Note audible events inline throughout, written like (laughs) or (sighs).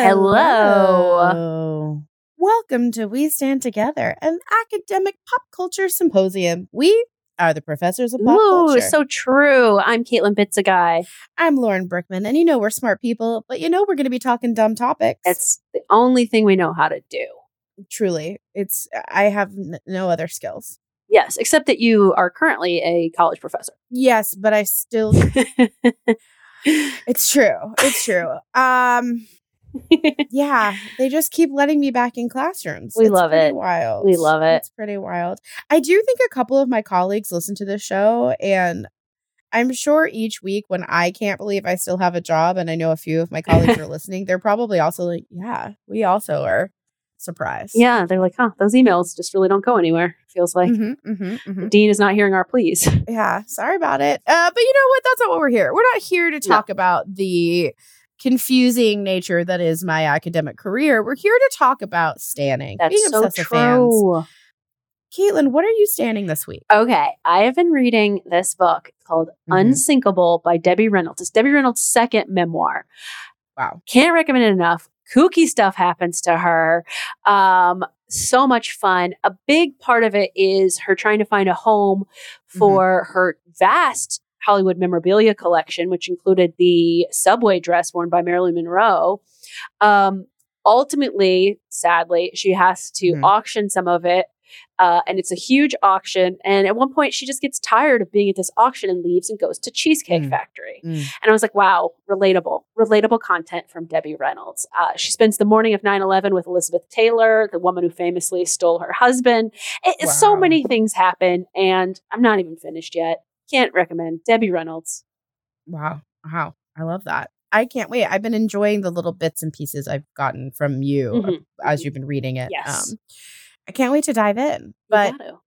Hello. Welcome to We Stand Together, an academic pop culture symposium. We are the professors of pop Ooh, culture. so true. I'm Caitlin Bitzegaio. I'm Lauren Brickman, and you know we're smart people, but you know we're going to be talking dumb topics. It's the only thing we know how to do. truly, it's I have n- no other skills. Yes, except that you are currently a college professor. Yes, but I still. (laughs) it's true. It's true. Um. (laughs) Yeah, they just keep letting me back in classrooms. We It's love pretty it. Wild. We love it. It's pretty wild. I do think a couple of my colleagues listen to this show, and I'm sure each week when I can't believe I still have a job, and I know a few of my colleagues are (laughs) listening, they're probably also like, "Yeah, we also are surprised." yeah, they're like, huh, those emails just really don't go anywhere. Feels like Mhm, mhm, mhm. dean is not hearing our pleas. Yeah, sorry about it. Uh, but you know what? That's not what we're here. We're not here to talk about the confusing nature that is my academic career. We're here to talk about standing. That's being so obsessive fans. true. Caitlin, what are you standing this week? Okay, I have been reading this book called Mhm. Unsinkable by Debbie Reynolds. It's Debbie Reynolds' second memoir. Wow. Can't recommend it enough. Kooky stuff happens to her. Um, so much fun. A big part of it is her trying to find a home for her vast Hollywood memorabilia collection, which included the subway dress worn by Marilyn Monroe. Um, ultimately, sadly, she has to Mhm. auction some of it. Uh, and it's a huge auction. And at one point, she just gets tired of being at this auction and leaves and goes to Cheesecake Mm. Factory. Mm. And I was like, wow, relatable, relatable content from Debbie Reynolds. Uh, she spends the morning of 9 11 with Elizabeth Taylor, the woman who famously stole her husband. It, it's So many things happen, and I'm not even finished yet. Can't recommend. Debbie Reynolds. Wow. Wow. I love that. I can't wait. I've been enjoying the little bits and pieces I've gotten from you uh, Mhm, as you've been reading it. Yes. Um, I can't wait to dive in. But gotta.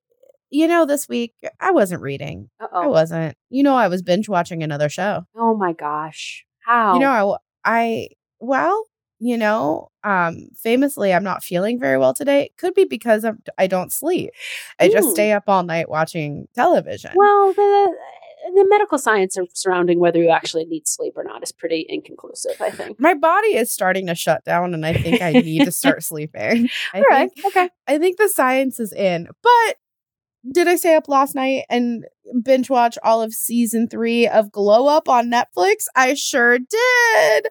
you know, this week I wasn't reading. I Uh-oh. wasn't. You know, I was binge watching another show. Oh my gosh. How? You know, I. well, you know, um, famously, I'm not feeling very well today. It Could be because I'm, I don't sleep. I just Hmm. stay up all night watching television. well, the the medical science surrounding whether you actually need sleep or not is pretty inconclusive, I think. my body is starting to shut down, and I think I need to (laughs) start sleeping. I All right. think Okay. I think the science is in. But did I stay up last night and binge watch all of season three of Glow Up on Netflix? I sure did.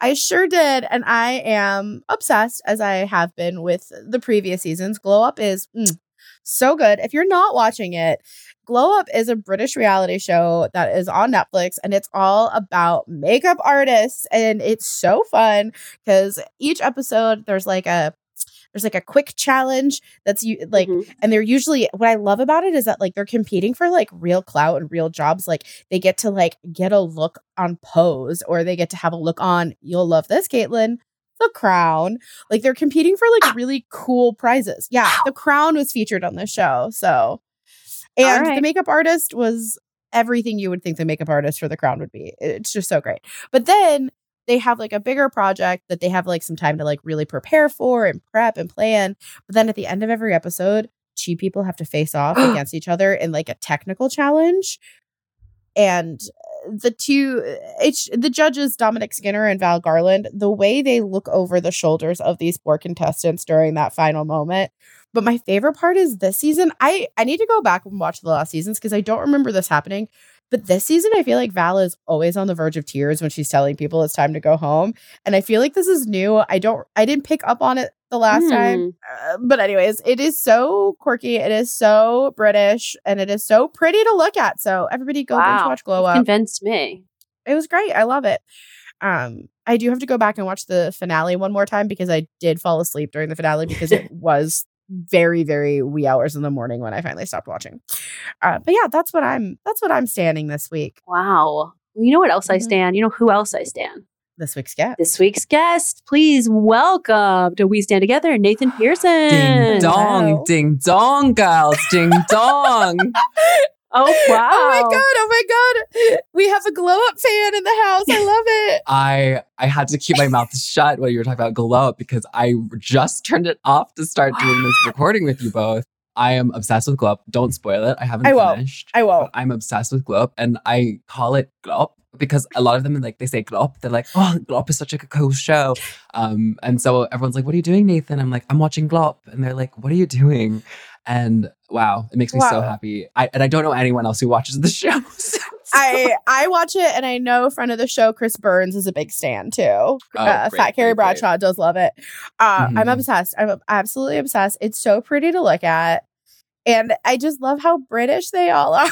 I sure did. And I am obsessed, as I have been with the previous seasons. Glow Up is mm, so good. If you're not watching it, Glow Up is a British reality show that is on Netflix and it's all about makeup artists. And it's so fun because each episode there's like a there's like a quick challenge that's you like Mhm. and they're usually what I love about it is that like they're competing for like real clout and real jobs. Like they get to like get a look on Pose or they get to have a look on You'll Love This, Caitlin. The Crown. Like they're competing for like really cool prizes. Yeah, The Crown was featured on the show. So and the makeup artist was everything you would think the makeup artist for The Crown would be. It's just so great. But then they have like a bigger project that they have like some time to like really prepare for and prep and plan. But then at the end of every episode, two people have to face off (gasps) against each other in like a technical challenge. And uh, the two, it's the judges, Dominic Skinner and Val Garland, the way they look over the shoulders of these poor contestants during that final moment. But my favorite part is this season. I I need to go back and watch the last seasons because I don't remember this happening. But this season, I feel like Val is always on the verge of tears when she's telling people it's time to go home. And I feel like this is new. I don't, I didn't pick up on it the last time. Uh, but, anyways, it is so quirky. It is so British and it is so pretty to look at. So, everybody go binge Wow. watch Glow Up. Convinced me. It was great. I love it. Um, I do have to go back and watch the finale one more time because I did fall asleep during the finale because it (laughs) was very very wee hours in the morning when I finally stopped watching. Uh, but yeah, that's what I'm that's what I'm standing this week. Wow. Well, you know what else I Mhm. stand? You know who else I stand? This week's guest. This week's guest. Please welcome to We Stand Together, Nathan (gasps) Pearson. Ding dong, Wow. ding dong, girls, ding dong. (laughs) Oh wow. (laughs) Oh my god! Oh my god! We have a glow up fan in the house. I love it. (laughs) I I had to keep my mouth shut while you were talking about glow up because I just turned it off to start doing this (gasps) recording with you both. I am obsessed with glow up. Don't spoil it. I haven't I won't. finished. I won't. I'm obsessed with glow up, and I call it glow up because a lot of them like they say glow up. They're like, oh, glow up is such a cool show. Um, and so everyone's like, what are you doing, Nathan? I'm like, I'm watching glow up, and they're like, what are you doing? And wow, it makes me so happy. I and I don't know anyone else who watches the (laughs) show. (laughs) so- I I watch it and I know friend of the show Chris Burns is a big stan too. uh, Oh, great, Fat Carrie great, great. Bradshaw does love it. Uh, I'm Mhm. obsessed. I'm absolutely obsessed. It's so pretty to look at, and I just love how British they all (laughs) are.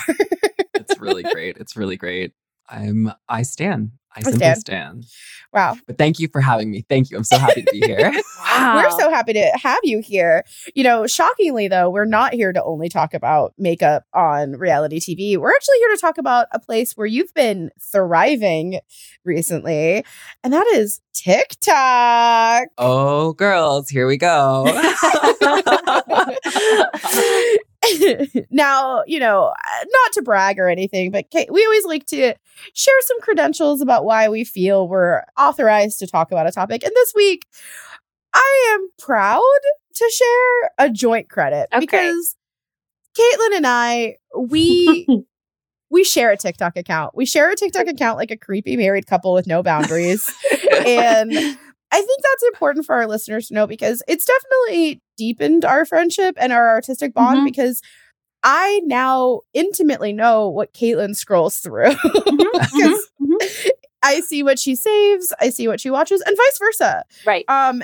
it's really great. It's really great. I'm I stand. I simply stand. stand. wow, But thank you for having me. Thank you. I'm so happy to be here. (laughs) wow. we're so happy to have you here. You know, shockingly though, we're not here to only talk about makeup on reality TV. We're actually here to talk about a place where you've been thriving recently, and that is TikTok. oh, girls, here we go. (laughs) (laughs) (laughs) now, you know, not to brag or anything, but Kate, we always like to share some credentials about why we feel we're authorized to talk about a topic. And this week, I am proud to share a joint credit Okay. because Caitlin and I, we (laughs) we share a TikTok account. We share a TikTok account like a creepy married couple with no boundaries. (laughs) and I think that's important for our listeners to know because it's definitely deepened our friendship and our artistic bond Mhm. because I now intimately know what Caitlin scrolls through. Mhm, 'Cause mhm. I see what she saves, I see what she watches, and vice versa. Right. Um,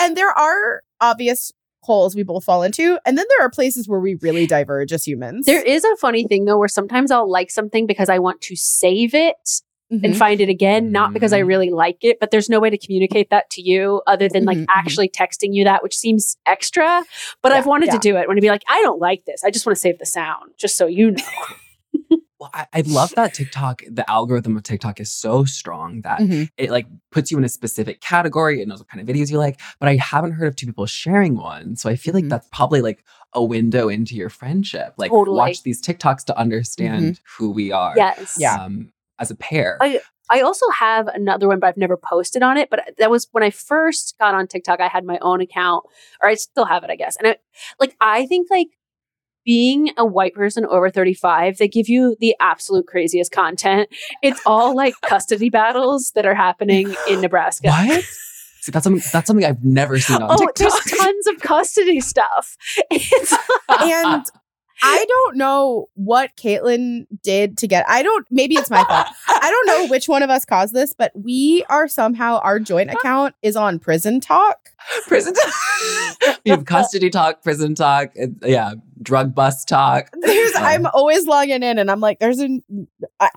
and there are obvious holes we both fall into, and then there are places where we really diverge as humans. There is a funny thing though, where sometimes I'll like something because I want to save it and Mhm. find it again, not because I Mhm. really like it, but there's no way to communicate that to you other than like Mhm, mhm. actually texting you that, which seems extra. But I've wanted yeah. to do it when to be like, I don't like this. I just want to save the sound, just so you know. (laughs) Well, I, I love that TikTok, the algorithm of TikTok is so strong that Mhm. it like puts you in a specific category. It knows what kind of videos you like. But I haven't heard of two people sharing one. So I feel like Mhm. that's probably like a window into your friendship. Like Totally. watch these TikToks to understand who we are. Yes. Yeah. Um, as a pair. I- I also have another one, but I've never posted on it. But that was when I first got on TikTok. I had my own account, or I still have it, I guess. And I, like, I think like being a white person over 35, they give you the absolute craziest content. It's all like custody (laughs) battles that are happening in Nebraska. what? See, that's something that's something I've never seen on Oh, TikTok. there's tons of custody stuff. (laughs) It's (laughs) and I don't know what Caitlin did to get. I don't. Maybe it's my fault. I don't know which one of us caused this, but we are somehow our joint (laughs) account is on Prison Talk. prison talk. (laughs) we have custody talk, prison talk, yeah, drug bust talk. There's. Um, I'm always logging in, and I'm like, there's an,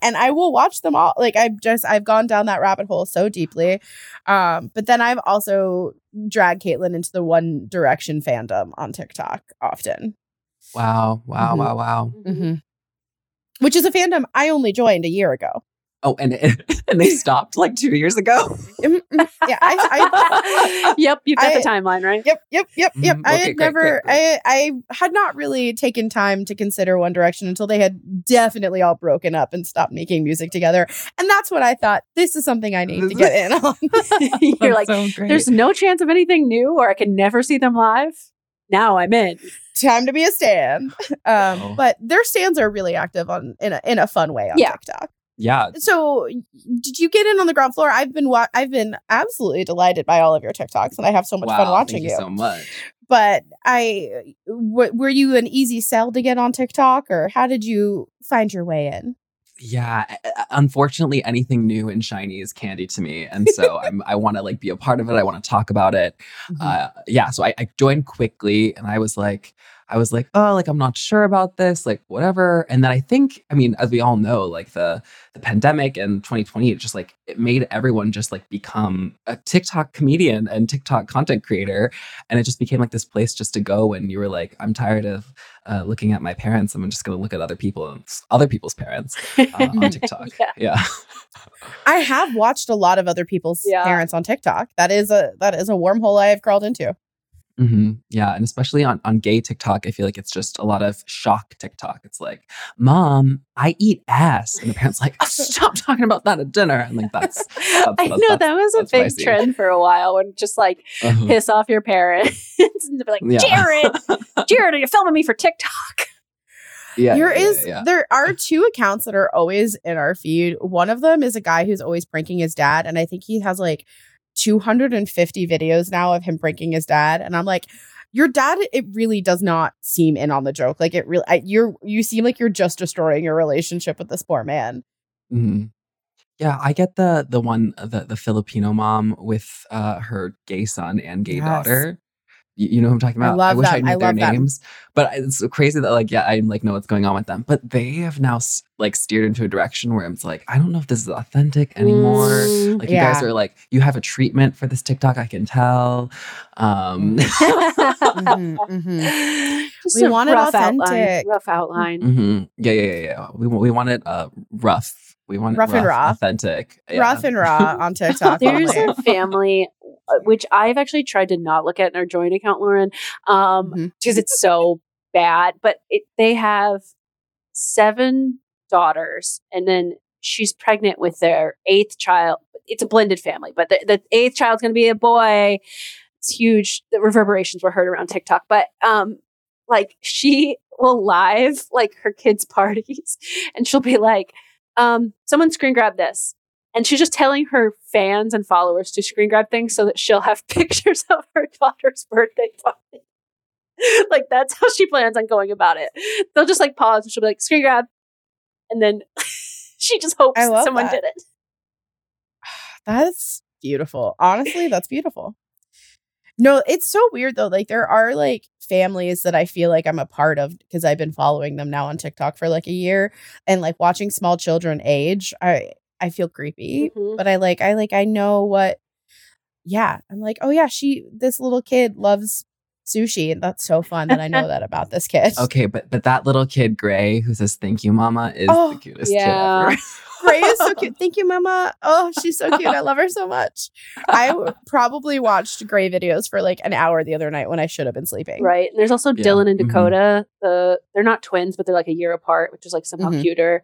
and I will watch them all. Like I've just I've gone down that rabbit hole so deeply. Um, but then I've also dragged Caitlin into the One Direction fandom on TikTok often, Wow, wow, Mhm. wow, wow. mm-hmm. which is a fandom I only joined a year ago. Oh, and (laughs) and they stopped like two years ago. Mm, mm, yeah, I, (laughs) yep, you've got I- the timeline, right? Yep, yep, yep, yep. Mhm. I Okay, had great, never, great, great. I, I had not really taken time to consider One Direction until they had definitely all broken up and stopped making music together. And that's when I thought, this is something I need to get in on. (laughs) You're like, so there's no chance of anything new, or I can never see them live. Now I'm in. time to be a stand. Um, Oh. but their stands are really active on in a in a fun way on Yeah. TikTok. yeah. So, did you get in on the ground floor? I've been wa- I've been absolutely delighted by all of your TikToks, and I have so much wow, fun watching thank you, so much. but I w- were you an easy sell to get on TikTok or how did you find your way in? Yeah, unfortunately, anything new and shiny is candy to me, and so I'm, I want to like be a part of it. I want to talk about it. Uh, yeah, so I, I joined quickly, and I was like, I was like, oh, like I'm not sure about this, like whatever. And then I think, I mean, as we all know, like the the pandemic and 2020, it just like it made everyone just like become a TikTok comedian and TikTok content creator, and it just became like this place just to go when you were like, I'm tired of uh, looking at my parents. I'm just gonna look at other people, other people's parents uh, on (laughs) TikTok. Yeah. yeah. I have watched a lot of other people's Yeah. parents on TikTok. That is a that is a wormhole I have crawled into. Hmm Yeah, and especially on on gay TikTok, I feel like it's just a lot of shock TikTok. It's like, "Mom, I eat ass," and the parents like, (laughs) "Stop talking about that at dinner." And like, (laughs) that's I that's- know that's- that was a that's what I big trend for a while when just like uh-huh. piss off your parents (laughs) and be like, Yeah. Jared, Jared, are you filming me for TikTok? yeah, there yeah, is yeah. there are two accounts that are always in our feed. One of them is a guy who's always pranking his dad, and I think he has like 250 videos now of him pranking his dad. And I'm like, your dad, it really does not seem in on the joke. Like it really, I, you're you seem like you're just destroying your relationship with this poor man. Mhm. Yeah, I get the the one the the Filipino mom with uh her gay son and gay Yes. daughter. You, you know who I'm talking I about? I wish I knew I their love them. names, but it's crazy that like yeah, I like know what's going on with them. But they have now like steered into a direction where it's like I don't know if this is authentic anymore. Mm, Like you guys are like you have a treatment for this TikTok, I can tell. Um, (laughs) (laughs) Mhm, mhm. We want it rough outline, authentic. rough outline. Mm-hmm. Yeah, yeah, yeah, yeah. We we want it uh rough. We want it Rough and raw. authentic, yeah. Rough and raw on (laughs) TikTok. There's only. a family which I've actually tried to not look at in our joint account, Lauren, um, Mhm. because it's so bad. But it, they have seven daughters, and then she's pregnant with their eighth child. It's a blended family, but the, the eighth child's going to be a boy. It's huge. The reverberations were heard around TikTok, but um, like she will live like her kids' (laughs) parties, and she'll be like, um, "Someone screen grab this." And she's just telling her fans and followers to screen grab things so that she'll have (laughs) pictures of her daughter's birthday party. (laughs) like that's how she plans on going about it. They'll just like pause and she'll be like, screen grab. And then (laughs) she just hopes that someone that. did it. (sighs) That's beautiful. Honestly, that's beautiful. No, it's so weird though. Like there are like families that I feel like I'm a part of because I've been following them now on TikTok for like a year and like watching small children age. I I feel creepy, Mhm. but I like I like I know what yeah, I'm like, "Oh yeah, she this little kid loves sushi. And that's so fun that I know that about this kid. (laughs) Okay, but but that little kid Gray who says "Thank you, Mama" is Oh, the cutest yeah. kid ever. Gray is so cute. (laughs) Thank you, Mama. Oh, she's so cute. I love her so much. I (laughs) probably watched Gray videos for like an hour the other night when I should have been sleeping. Right. And there's also Yeah. Dylan and Mhm. Dakota. The they're not twins, but they're like a year apart, which is like somehow Mhm. cuter.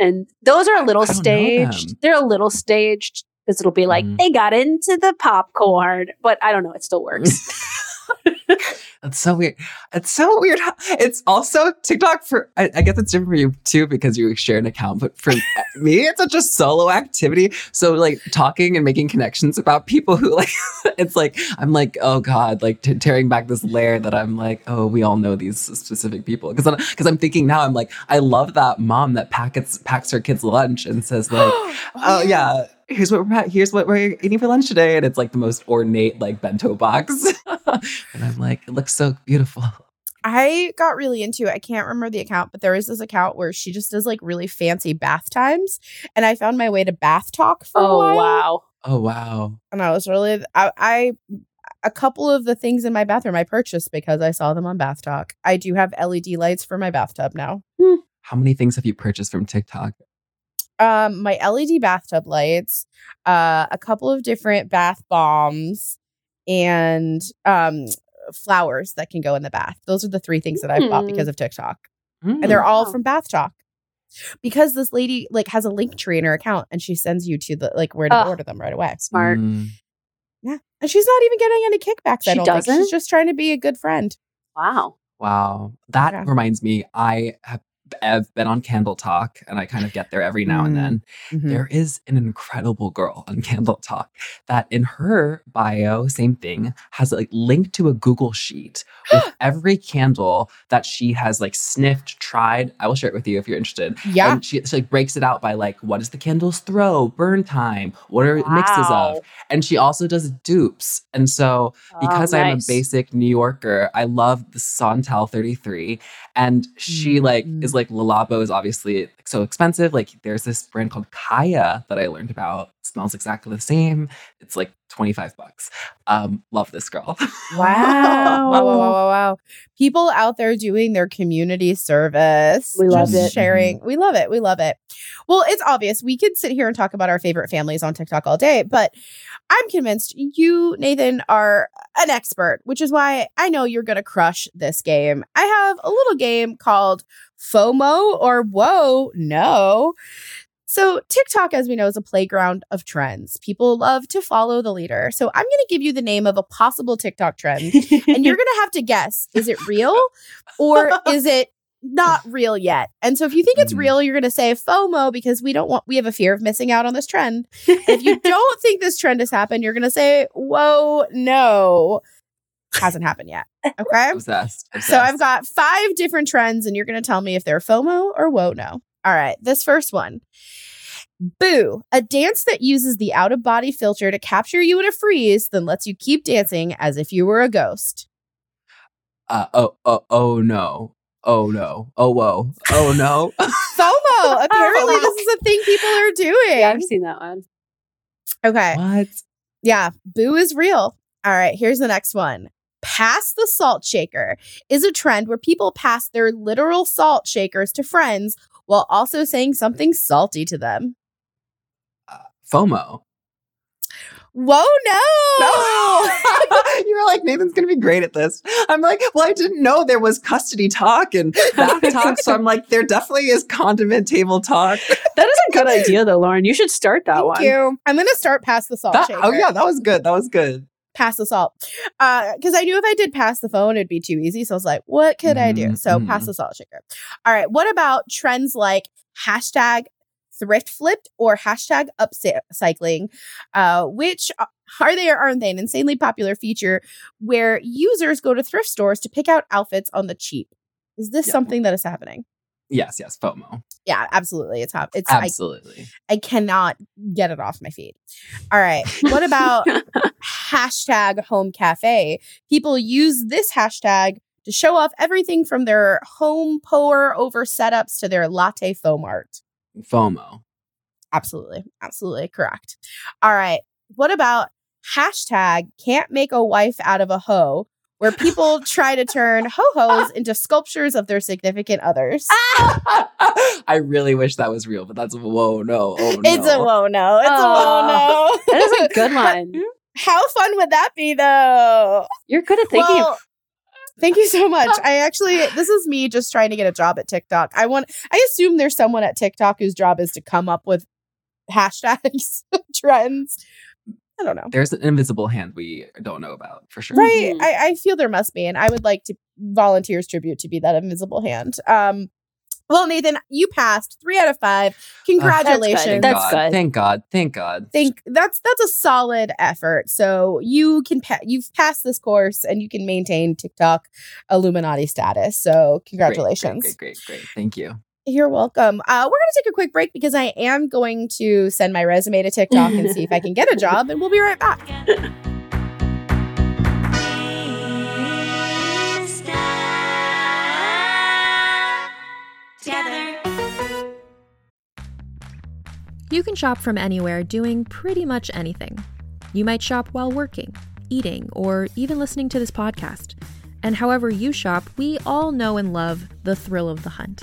And those are a little I don't know staged. They're a little staged because it'll be like Mhm. they got into the popcorn, but I don't know. It still works. (laughs) That's so weird. It's so weird. It's also TikTok for. I, I guess it's different for you too because you share an account. But for me, it's such a solo activity. So like talking and making connections about people who like. (laughs) It's like I'm like oh god, like t- tearing back this layer that I'm like oh we all know these specific people because because I'm thinking now I'm like I love that mom that packets packs her kids lunch and says (gasps) like oh, oh yeah here's what we're here's what we're eating for lunch today and it's like the most ornate like bento box (laughs) (laughs) and i'm like it looks so beautiful I got really into it. I can't remember the account, but there is this account where she just does like really fancy bath times. And I found my way to bath talk for a oh while. wow. oh wow And I was really, I, I, a couple of the things in my bathroom I purchased because I saw them on Bath Talk. I do have LED lights for my bathtub now. how many things have you purchased from tiktok um my LED bathtub lights, uh a couple of different bath bombs and um flowers that can go in the bath. Those are the three things that I've bought Hmm. because of TikTok. Mm. And they're all Wow. from Bath Talk. Because this lady like has a link tree in her account and she sends you to the like where to Oh. order them right away. Smart. Mm. Yeah. And she's not even getting any kickbacks. I She don't doesn't? She's just trying to be a good friend. Wow. wow that Yeah. reminds me i have I've been on Candle Talk and I kind of get there every now and Mm. then. Mhm. There is an incredible girl on (laughs) Candle Talk that in her bio, same thing, has like linked to a Google sheet with (gasps) every candle that she has like sniffed, tried. I will share it with you if you're interested. Yeah. And she, she like breaks it out by like what is the candle's throw, burn time, what are mixes of. And she also does dupes. And so because Oh, I'm a basic New Yorker, I love the Santal 33. And she like Mm. is like Le Labo is obviously like, so expensive. Like there's this brand called Kaya that I learned about. smells exactly the same. It's like 25 bucks. Um, love this girl. (laughs) Wow. wow, wow, wow, wow, wow. People out there doing their community service. We love just it. Sharing. We love it. We love it. Well, it's obvious. We could sit here and talk about our favorite families on TikTok all day, but I'm convinced you, Nathan, are an expert, which is why I know you're going to crush this game. I have a little game called FOMO or Whoa, No. So, TikTok, as we know, is a playground of trends. People love to follow the leader. So, I'm going to give you the name of a possible TikTok trend, and you're (laughs) going to have to guess is it real or is it not real yet? And so, if you think it's Mhm. real, you're going to say FOMO because we don't want, we have a fear of missing out on this trend. if you (laughs) don't think this trend has happened, you're going to say, whoa, no, hasn't happened yet. Okay. (laughs) obsessed, So I've got five different trends, and you're going to tell me if they're FOMO or whoa no. All right, this first one. Boo, a dance that uses the out of body filter to capture you in a freeze, then lets you keep dancing as if you were a ghost. Uh, oh, oh, oh no. Oh no. Oh whoa. Oh no. (laughs) FOMO. (laughs) Apparently, this is a thing people are doing. yeah, I've seen that one. Okay. what? Yeah, boo is real. All right, here's the next one. Pass the salt shaker is a trend where people pass their literal salt shakers to friends while also saying something salty to them. Uh, FOMO. Whoa, no. (laughs) you were like, Nathan's gonna be great at this. I'm like, well, I didn't know there was custody talk and bath talk. So I'm like, there definitely is condiment table talk. (laughs) That is a good idea, though, Lauren. You should start that Thank one. you. I'm gonna start past the salt That- oh, shaker. oh yeah, that was good. That was good. Pass the salt. Uh, because I knew if I did pass the phone, it'd be too easy. So I was like, what could I do? So pass mhm. the salt shaker. All right. What about trends like hashtag thrift flipped or hashtag upcycling, uh, which are they or aren't they an insanely popular feature where users go to thrift stores to pick out outfits on the cheap? Is this Yeah. something that is happening? Yes, yes, FOMO. Yeah, absolutely. It's hot. it's I, Absolutely. I cannot get it off my feed. All right. What about (laughs) hashtag home cafe? People use this hashtag to show off everything from their home pour over setups to their latte foam art. FOMO. Absolutely. Absolutely correct. All right. What about hashtag can't make a wife out of a hoe where people try to turn ho-hos into sculptures of their significant others. (laughs) I really wish that was real, but that's whoa no. Oh, It's a whoa no. It's Oh, a whoa oh, no. That is a (laughs) good one. How fun would that be though? You're good at thinking of Well, Thank you so much. I actually, this is me just trying to get a job at TikTok. I want, I assume there's someone at TikTok whose job is to come up with hashtags, (laughs) trends. I don't know. There's an invisible hand we don't know about for sure. Right. Mhm. I, I feel there must be. And I would like to volunteers tribute to be that invisible hand. Um, well, Nathan, you passed three out of five. (sighs) Congratulations. Thank That's God. good. Thank God. Thank God. think that's that's a solid effort. So you can pa- you've passed this course and you can maintain TikTok Illuminati status. So Great, great, congratulations. Great, great, great. Thank you. You're welcome. Uh, we're gonna take a quick break because I am going to send my resume to TikTok and see if I can get a (laughs) job, and we'll be right back. Together. You can shop from anywhere doing pretty much anything. You might shop while working, eating, or even listening to this podcast. And however you shop, we all know and love the thrill of the hunt.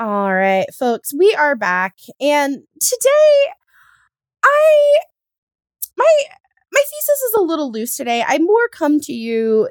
All right, folks, we are back, and today, I my my thesis is a little loose today. I more come to you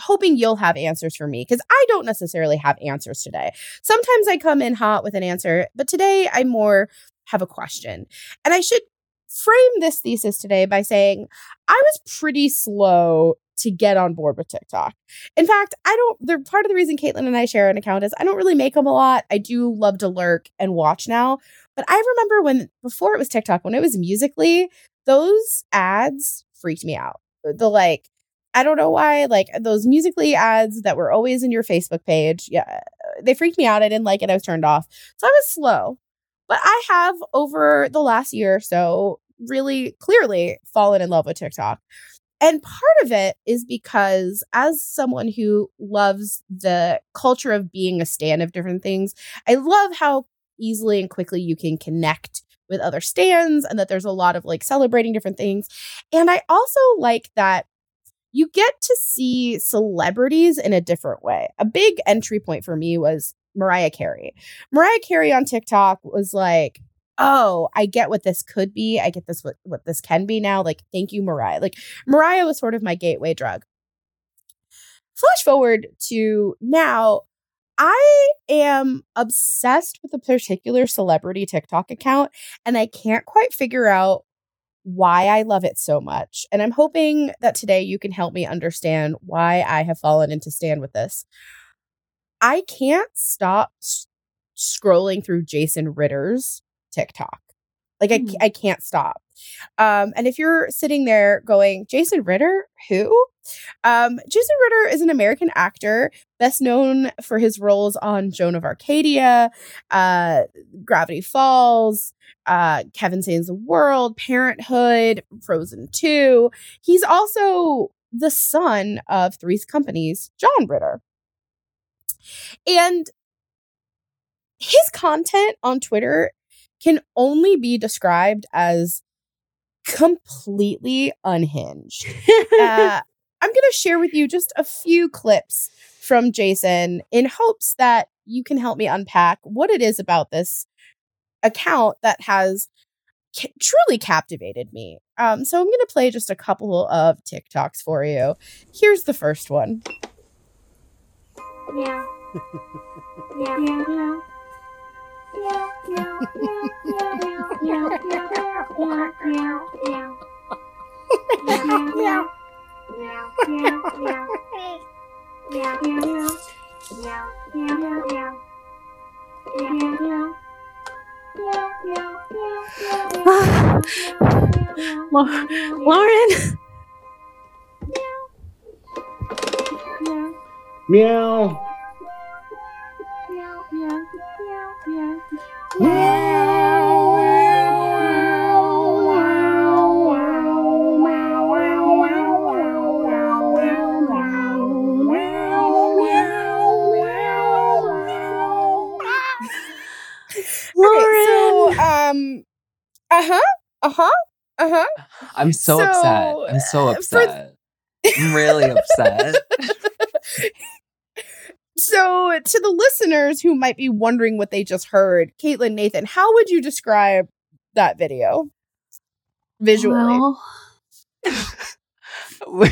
hoping you'll have answers for me because I don't necessarily have answers today. Sometimes I come in hot with an answer, but today I more have a question, and I should frame this thesis today by saying I was pretty slow to get on board with TikTok. In fact, I don't. The part of the reason Caitlin and I share an account is I don't really make them a lot. I do love to lurk and watch now, but I remember when before it was TikTok, when it was Musical.ly, those ads freaked me out. The like, I don't know why, like those Musical.ly ads that were always in your Facebook page. Yeah, they freaked me out. I didn't like it. I was turned off. So I was slow, but I have over the last year or so really clearly fallen in love with TikTok. And part of it is because, as someone who loves the culture of being a stand of different things, I love how easily and quickly you can connect with other stands and that there's a lot of like celebrating different things. And I also like that you get to see celebrities in a different way. A big entry point for me was Mariah Carey. Mariah Carey on TikTok was like, oh, I get what this could be. I get this what, what this can be now. Like, thank you, Mariah. Like, Mariah was sort of my gateway drug. Flash forward to now, I am obsessed with a particular celebrity TikTok account, and I can't quite figure out why I love it so much. And I'm hoping that today you can help me understand why I have fallen into stand with this. I can't stop s- scrolling through Jason Ritter's TikTok. Like I, Hmm. I can't stop. Um, and if you're sitting there going, Jason Ritter, who? Um, Jason Ritter is an American actor, best known for his roles on Joan of Arcadia, uh, Gravity Falls, uh, Kevin Saves the World, Parenthood, Frozen 2. He's also the son of Three's Company's John Ritter. And his content on Twitter can only be described as completely unhinged. (laughs) Uh, I'm going to share with you just a few clips from Jason in hopes that you can help me unpack what it is about this account that has ca- truly captivated me. Um, so I'm going to play just a couple of TikToks for you. Here's the first one. Meow. Meow. Meow. Meow. Lauren. Meow. Lauren. Okay, so um uh-huh. Uh-huh. Uh-huh. I'm so, So, upset. I'm so for- upset. I'm really upset. (laughs) So, to the listeners who might be wondering what they just heard, Caitlin Nathan, how would you describe that video visually? Well, (laughs) we,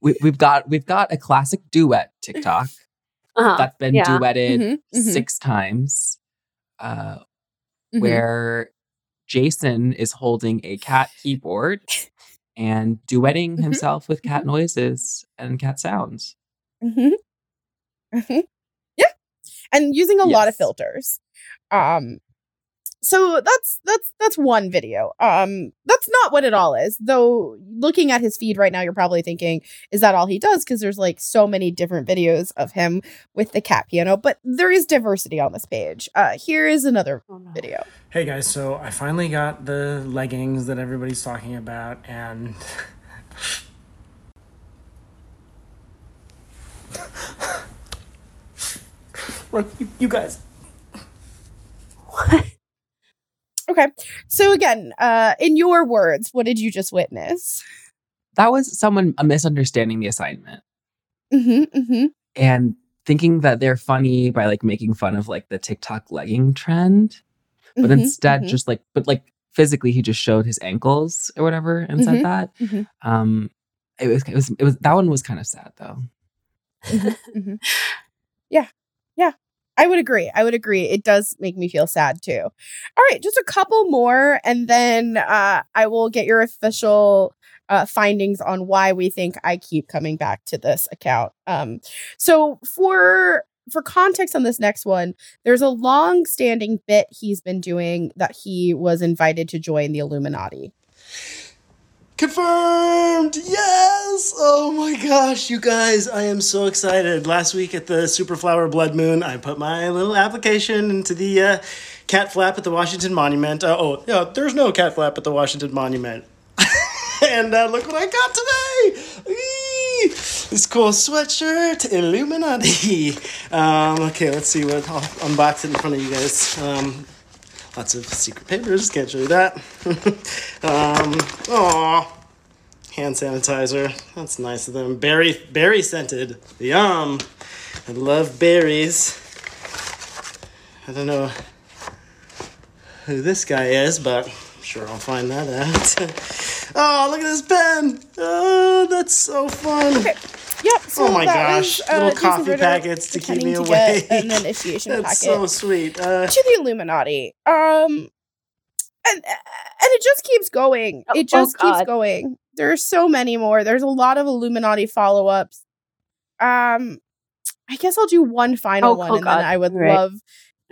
we, we've got we've got a classic duet TikTok (laughs) uh-huh. that's been yeah. duetted Mhm, mhm. six times, uh, Mhm. where Jason is holding a cat keyboard and duetting Mhm, himself with cat noises and cat sounds. Mhm. Mhm. Yeah. And using a lot of filters. Um so that's that's that's one video. Um that's not what it all is. Though looking at his feed right now you're probably thinking is that all he does because there's like so many different videos of him with the cat piano, but there is diversity on this page. Uh here is another Oh, no. video. Hey guys, so I finally got the leggings that everybody's talking about, and (laughs) look, you, you guys. Okay. So again, uh in your words, what did you just witness? That was someone misunderstanding the assignment Mhm. Mhm. and thinking that they're funny by like making fun of like the TikTok legging trend, but mhm, instead mhm, just like but like physically he just showed his ankles or whatever and said that. mhm. Um, it was it was it was that one was kind of sad though. Yeah. I would agree. I would agree. It does make me feel sad too. All right, just a couple more and then uh I will get your official uh findings on why we think I keep coming back to this account. Um so for for context on this next one, there's a long-standing bit he's been doing that he was invited to join the Illuminati. Confirmed! Yes! Oh my gosh, you guys, I am so excited. Last week at the Superflower Blood Moon, I put my little application into the uh, cat flap at the Washington Monument. Uh, oh, yeah, there's no cat flap at the Washington Monument. (laughs) and uh, look what I got today! This cool sweatshirt, Illuminati. (laughs) Um, okay, let's see what I'll unbox it in front of you guys. Um, Lots of secret papers, can't show you that. (laughs) um, aw. Hand sanitizer. That's nice of them. Berry berry scented. Yum. I love berries. I don't know who this guy is, but I'm sure I'll find that out. (laughs) oh, look at this pen. Oh, that's so fun. Okay. Yep. So Oh my gosh, was, uh, little coffee Ritter packets to keep me pretending to awake. get an initiation (laughs) That's packet. so sweet. Uh, to the Illuminati. Um and and it just keeps going. Oh, It oh just keeps God. going. There's so many more. There's a lot of Illuminati follow-ups. Um I guess I'll do one final Oh, one oh and God. then I would Right. love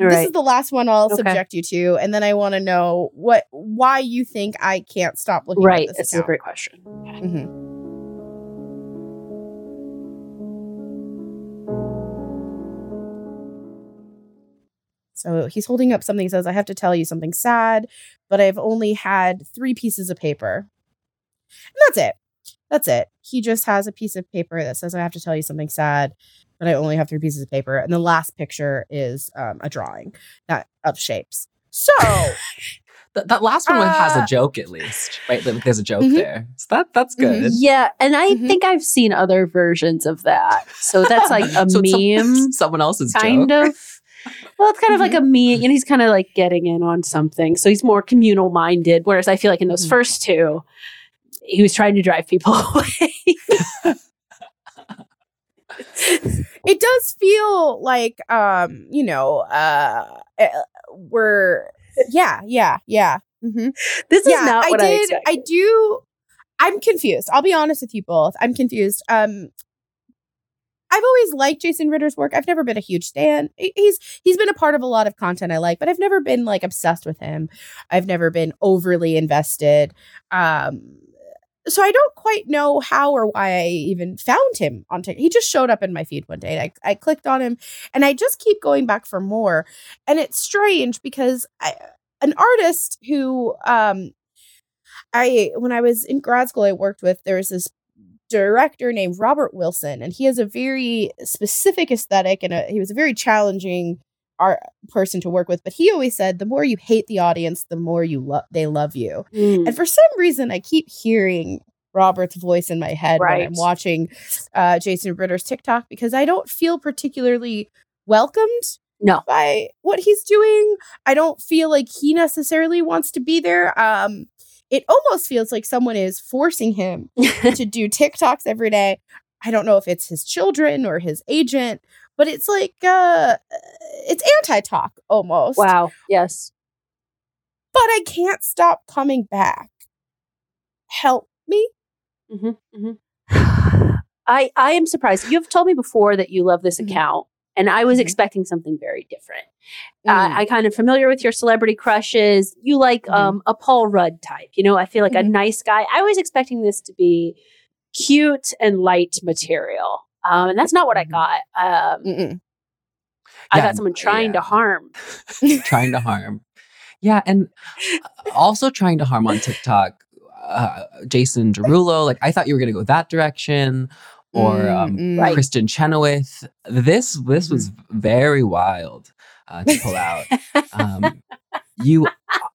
All this is the last one I'll Okay. subject you to, and then I want to know what why you think I can't stop looking Right. at this This is a great question. Mhm. So he's holding up something. He says, I have to tell you something sad, but I've only had three pieces of paper. And that's it. That's it. He just has a piece of paper that says, I have to tell you something sad, but I only have three pieces of paper. And the last picture is um, a drawing that of shapes. So (laughs) Th- that last one has Uh, a joke at least, right? Like, There's a joke Mhm. there, so that that's good. Yeah, and I Mhm. think I've seen other versions of that. So that's like (laughs) a So it's some- meme, (laughs) someone else's kind joke. of. Well, it's kind of like a meme, and he's kind of like getting in on something. So he's more communal minded. Whereas I feel like in those Mhm. first two, he was trying to drive people (laughs) away. (laughs) it does feel like um you know uh uh, we're yeah yeah yeah hmm this is yeah not what I, did expected. i do i'm confused i'll be honest with you both i'm confused um I've always liked Jason Ritter's work. I've never been a huge fan. He's he's been a part of a lot of content I like, but I've never been like obsessed with him. I've never been overly invested. Um so I don't quite know how or why I even found him on TikTok. He just showed up in my feed one day. I, I clicked on him and I just keep going back for more. And it's strange because I, an artist who um I when I was in grad school I worked with there was this director named Robert Wilson and he has a very specific aesthetic and a, he was a very challenging art person to work with but he always said the more you hate the audience the more you love they love you Mm. and for some reason, I keep hearing Robert's voice in my head when I'm watching uh, Jason Ritter's TikTok because I don't feel particularly welcomed No. by what he's doing. I don't feel like he necessarily wants to be there. Um, it almost feels like someone is forcing him (laughs) to do TikToks every day. I don't know if it's his children or his agent, but it's like uh, it's anti-talk almost wow. Yes. but I can't stop coming back. Help me. hmm hmm (sighs) I I am surprised. You've told me before that you love this Mhm. account, and I was Mhm. expecting something very different. Mm. Uh, I kind of familiar with your celebrity crushes. You like Mhm. um, a Paul Rudd type, you know. I feel like a Mhm. nice guy. I was expecting this to be cute and light material, um, and that's not what I got. Um, I Yeah, got someone trying to harm. (laughs) trying to harm. Yeah, and uh, also trying to harm on TikTok. Uh, Jason (laughs) Derulo, like I thought you were gonna go that direction, or um, Mm, mm. Right. Kristin Chenoweth. This this was very wild uh, to pull out. um, (laughs) you,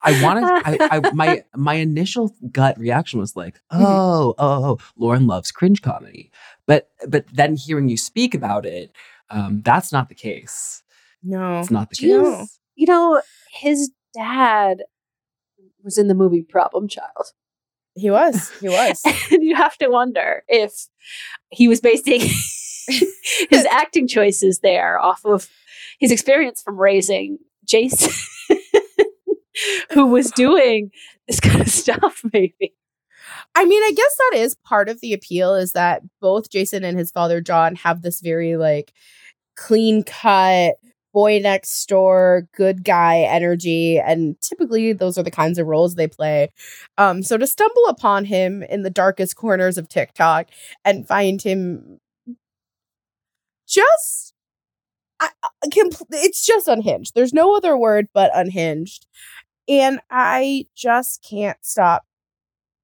I wanted, I, I, my my initial gut reaction was like, oh, oh, oh, Lauren loves cringe comedy, but but then hearing you speak about it, um, that's not the case. No. It's not the Do you- case. You know, his dad was in the movie Problem Child. He was. He was. (laughs) and you have to wonder if he was basing (laughs) his acting choices there off of his experience from raising Jason, (laughs) who was doing this kind of stuff, maybe. I mean, I guess that is part of the appeal is that both Jason and his father John have this very like clean cut boy next door good guy energy and typically those are the kinds of roles they play. Um so to stumble upon him in the darkest corners of TikTok and find him just I, compl- it's just unhinged. There's no other word but unhinged. And I just can't stop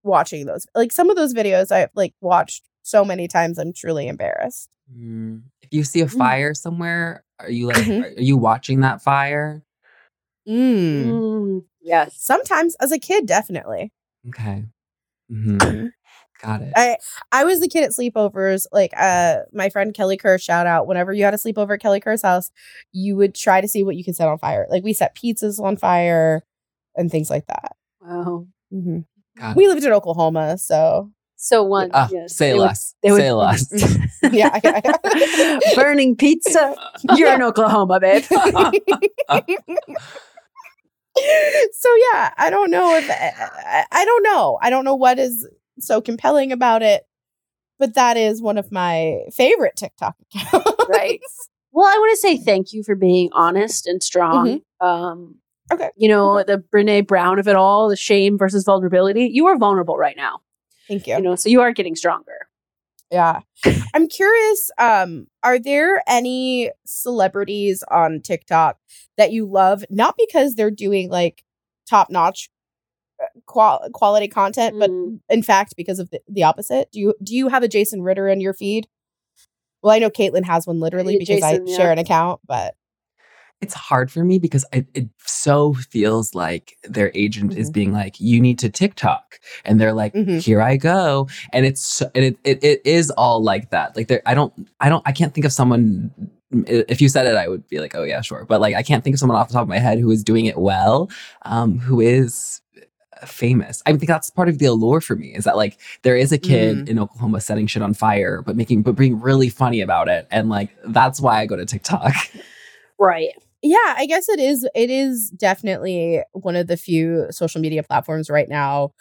watching those. Like some of those videos I've like watched so many times I'm truly embarrassed. Mm. If you see a fire somewhere, are you like, Mhm. are you watching that fire? Mm. Mm, yes. Sometimes as a kid definitely. Okay. hmm Mhm. (clears throat) Got it. I I was the kid at sleepovers. Like uh my friend Kelly Kerr, shout out. Whenever you had a sleepover at Kelly Kerr's house, you would try to see what you could set on fire. Like we set pizzas on fire and things like that. Wow. hmm Got We lived in Oklahoma, so So one, Ah, yes, say they would- less. would- say less. (laughs) yeah. yeah, (laughs) yeah. burning pizza. (laughs) You're in Oklahoma, babe. so yeah, I don't know if I, I don't know. I don't know what is so compelling about it, but that is one of my favorite TikTok accounts. Right. Well, I want to say thank you for being honest and strong. Um, okay. You know, the Brene Brown of it all, the shame versus vulnerability. You are vulnerable right now. Thank you. You know, so you are getting stronger. Yeah. I'm curious, um, are there any celebrities on TikTok that you love, not because they're doing like top notch qual- quality content, but Mm. in fact because of the, the opposite? Do you do you have a Jason Ritter in your feed? Well, I know Caitlin has one literally because Jason, I yeah. share an account, but it's hard for me because it, it so feels like their agent is being like, "You need to TikTok," and they're like, "Here I go," and it's so- and it, it it is all like that. Like, there, I don't, I don't, I can't think of someone. If you said it, I would be like, "Oh yeah, sure," but like, I can't think of someone off the top of my head who is doing it well, um, who is famous. I think that's part of the allure for me is that like there is a kid Mm. in Oklahoma setting shit on fire, but making but being really funny about it, and like that's why I go to TikTok. Right. Yeah, I guess it is it is definitely one of the few social media platforms right now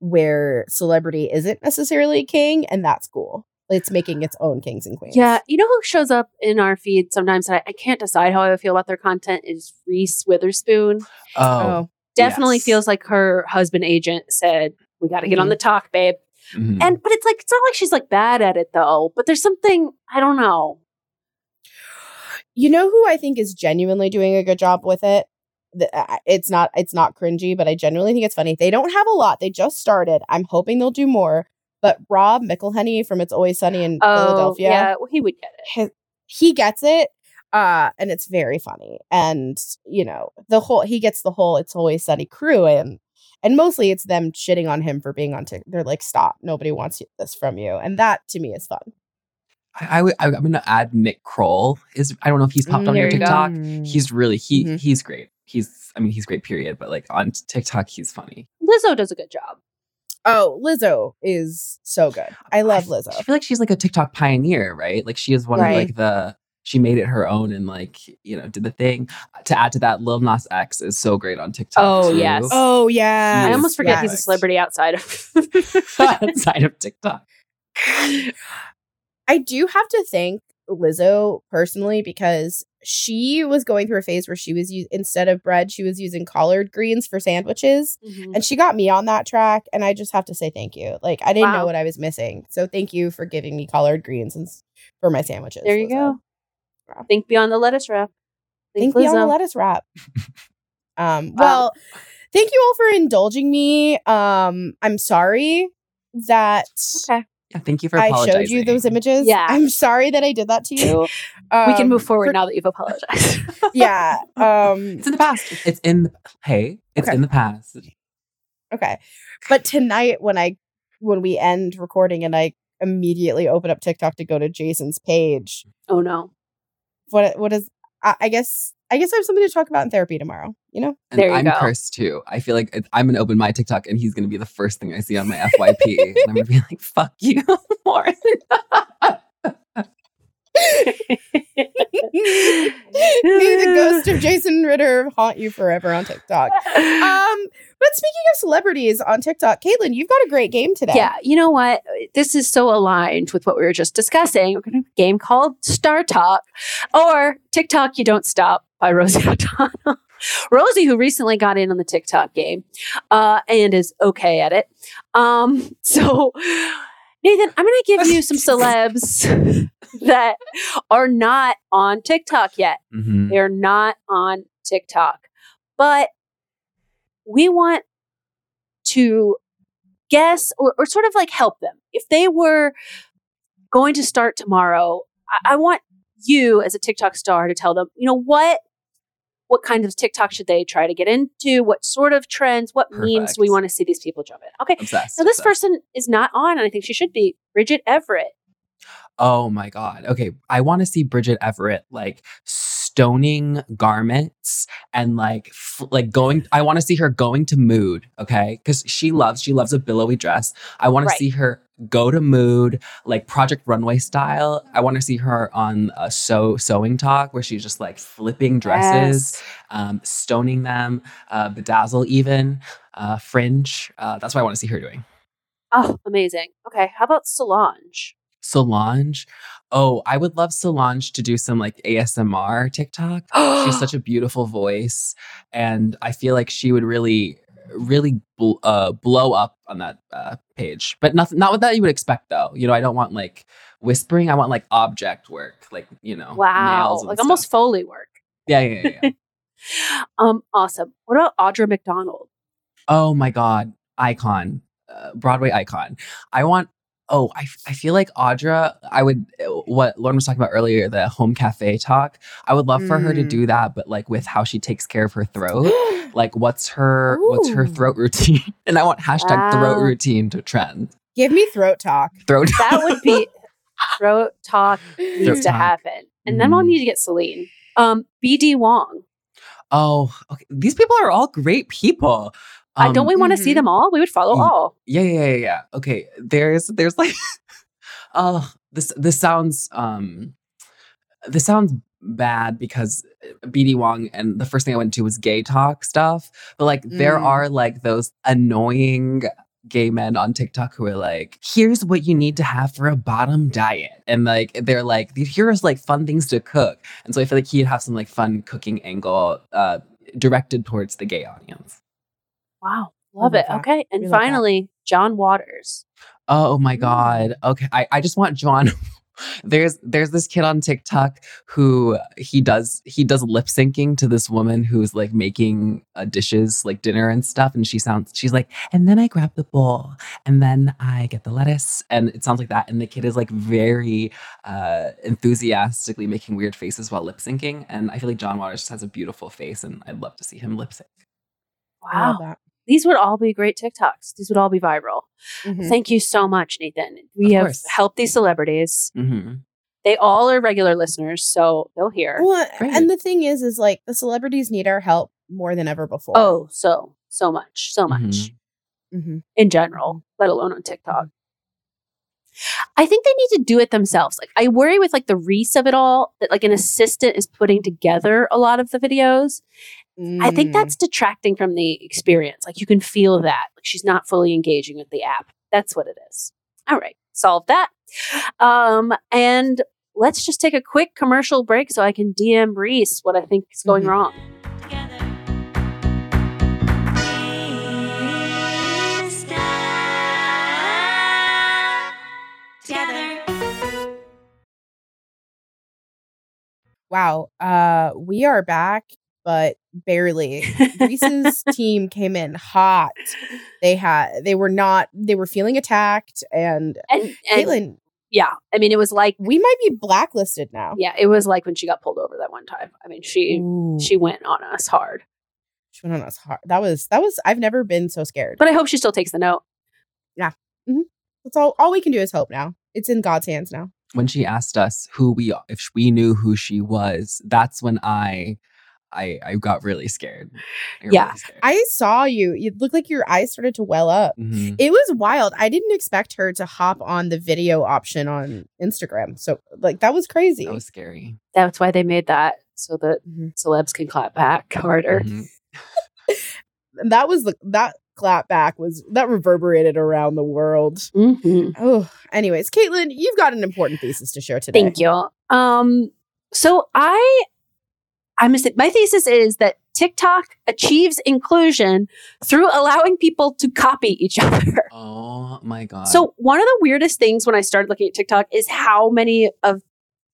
where celebrity isn't necessarily king, and that's cool. It's making its own kings and queens. Yeah. You know who shows up in our feed sometimes that I, I can't decide how I feel about their content is Reese Witherspoon. Oh, Definitely yes. feels like her husband agent said, We got to get on Mhm. the talk, babe. Mhm. And, but it's like, it's not like she's like bad at it though, but there's something, I don't know. You know who I think is genuinely doing a good job with it? It's not it's not cringy, but I genuinely think it's funny. They don't have a lot. They just started. I'm hoping they'll do more. But Rob McElhenney from It's Always Sunny in Oh, Philadelphia, yeah. Well, he would get it. his- he gets it. Uh, and it's very funny. And you know, the whole he gets the whole It's Always Sunny crew and and mostly it's them shitting on him for being on TikTok. They're like, stop, nobody wants this from you. And that to me is fun. I, I would. I, am gonna add Nick Kroll. Is I don't know if he's popped Mm, on your there you go. TikTok. Mm. He's really he Mhm. he's great. He's I mean he's great. Period. But like on TikTok, he's funny. Lizzo does a good job. Oh, Lizzo is so good. I love I Lizzo. I feel like she's like a TikTok pioneer, right? Like she is one Right. of like the she made it her own and like you know did the thing. To add to that, Lil Nas X is so great on TikTok. Oh, too. yes. Oh yeah. I almost is forget he's a celebrity outside of. (laughs) outside of TikTok. (laughs) I do have to thank Lizzo personally because she was going through a phase where she was u- instead of bread, she was using collard greens for sandwiches, Mhm. and she got me on that track. And I just have to say thank you. Like I didn't know what I was missing, so thank you for giving me collard greens and s- for my sandwiches. There you Lizzo. go. Think beyond the lettuce wrap. Think beyond the lettuce wrap. (laughs) um. Well, thank you all for indulging me. Um. I'm sorry that Okay. Yeah, thank you for I apologizing. showed you those images. Yeah. I'm sorry that I did that to you. we can move Um, forward for- now that you've apologized. (laughs) yeah. Um. (laughs) It's in the past. It's in. The, hey, it's Okay. in the past. Okay. But tonight when I when we end recording and I immediately open up TikTok to go to Jason's page, oh no. what what is I, I guess I guess I have something to talk about in therapy tomorrow, you know? And There you I'm go. cursed too. I feel like I'm gonna open my TikTok and he's gonna be the first thing I see on my FYP. and I'm gonna be like, "Fuck you, (laughs) more." (laughs) May the ghost of Jason Ritter haunt you forever on TikTok. Um, but speaking of celebrities on TikTok, Caitlin, you've got a great game today. Yeah, you know what? This is so aligned with what we were just discussing. We're going to have a game called Star Talk or TikTok You Don't Stop by Rosie (laughs) O'Donnell. Rosie, who recently got in on the TikTok game uh, and is okay at it. Um, (laughs) so, Nathan, I'm going to give you (laughs) some celebs (laughs) that are not on TikTok yet. Mhm. They're not on TikTok. But we want to guess or, or sort of like help them. If they were going to start tomorrow, I, I want you as a TikTok star to tell them, you know, what what kind of TikTok should they try to get into? What sort of trends? What memes do we want to see these people jump in? Okay. Obsessed. Now this obsessed. person is not on, and I think she should be. Bridget Everett. Oh my god. Okay, I want to see Bridget Everett like stoning garments and like f- like going. I want to see her going to Mood. Okay, because she loves she loves a billowy dress. I want Right. to see her go to Mood like Project Runway style. I want to see her on a sew sewing talk where she's just like flipping dresses, um, stoning them, uh, bedazzle even, uh, fringe. Uh, that's what I want to see her doing. Oh, amazing. Okay. How about Solange? Solange. Oh, I would love Solange to do some like ASMR TikTok. She's (gasps) such a beautiful voice, and I feel like she would really, really bl- uh, blow up on that uh, page. But not not what that you would expect though. You know, I don't want like whispering. I want like object work, like you know, Wow. Like stuff. almost Foley work. Yeah, yeah, yeah. yeah. (laughs) Um, awesome. What about Audra McDonald? Oh my God, icon, uh, Broadway icon. I want. Oh, I, f- I feel like Audra. I would uh, what Lauren was talking about earlier, the home cafe talk. I would love for her to Mm. do that, but like with how she takes care of her throat. (gasps) like, what's her what's her throat routine? (laughs) and I want hashtag throat routine to trend. Give me throat talk. Throat. That would be (laughs) throat talk needs Throat to talk. happen. And then we'll Mhm. need to get Celine. Um, BD Wong. oh, okay. These people are all great people. I don't Um, we want to see mhm. them all? We would follow Mm. all. Yeah, yeah, yeah, yeah. Okay. There's there's like (laughs) oh this this sounds um this sounds bad because BD Wong and the first thing I went to was gay talk stuff. But like there Mm. are like those annoying gay men on TikTok who are like, here's what you need to have for a bottom diet. And like they're like, here's like fun things to cook. And so I feel like he'd have some like fun cooking angle uh directed towards the gay audience. Wow. Love love it. that. Okay. And We love that. finally, John Waters. Oh my god. Okay. I, I just want John. (laughs) there's there's this kid on TikTok who he does he does lip syncing to this woman who's like making uh, dishes like dinner and stuff and she sounds she's like and then I grab the bowl and then I get the lettuce and it sounds like that and the kid is like very uh enthusiastically making weird faces while lip syncing and I feel like John Waters just has a beautiful face and I'd love to see him lip sync. I love Wow. That. These would all be great TikToks. These would all be viral. Mhm. Thank you so much, Nathan. We Of have course. helped these celebrities. hmm They all are regular listeners, so they'll hear. Well, Great. and the thing is, is like the celebrities need our help more than ever before. Oh, so, so much, so much Mhm. hmm in general, let alone on TikTok. I think they need to do it themselves. Like I worry with like the Reese of it all that like an assistant is putting together a lot of the videos. I think Mm. that's detracting from the experience. Like you can feel that. Like she's not fully engaging with the app. That's what it is. All right, solve that. Um, and let's just take a quick commercial break so I can DM Reese what I think is going Mhm. wrong. Wow. Uh we are back, but barely. Reese's (laughs) team came in hot. They had they were not they were feeling attacked and And, and Caitlin, yeah, I mean, it was like we might be blacklisted now. yeah, it was like when she got pulled over that one time. I mean, she Ooh, she went on us hard. she went on us hard. That was that was I've never been so scared. But I hope she still takes the note. Yeah, mm-hmm. that's all all we can do is hope now. It's in God's hands now. when she asked us who we if we knew who she was, that's when I I I got really scared. I got Yeah. really scared. I saw you. You looked like your eyes started to well up. Mhm. It was wild. I didn't expect her to hop on the video option on Instagram. So like that was crazy. That was scary. That's why they made that so that Mhm. celebs can clap back harder. (laughs) Mhm. That was the that clap back was that reverberated around the world. Mhm. Oh, anyways, Caitlin, you've got an important thesis to share today. Thank you. Um, so I, I'm say my thesis is that TikTok achieves inclusion through allowing people to copy each (laughs) other. Oh my god. So one of the weirdest things when I started looking at TikTok is how many of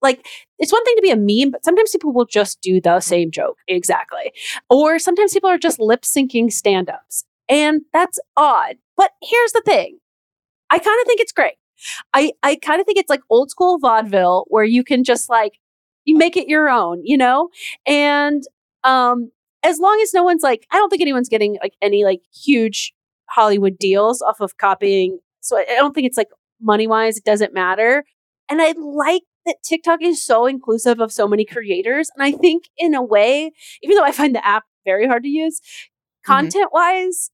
like it's one thing to be a meme, but sometimes people will just do the same joke exactly. Or sometimes people are just lip syncing stand ups. And that's odd. But here's the thing I kind of think it's great. I, I kind of think it's like old school vaudeville where you can just like, you make it your own, you know? And um, as long as no one's like, I don't think anyone's getting like any like huge Hollywood deals off of copying. So I, I don't think it's like money wise, it doesn't matter. And I like that TikTok is so inclusive of so many creators. And I think in a way, even though I find the app very hard to use, content wise,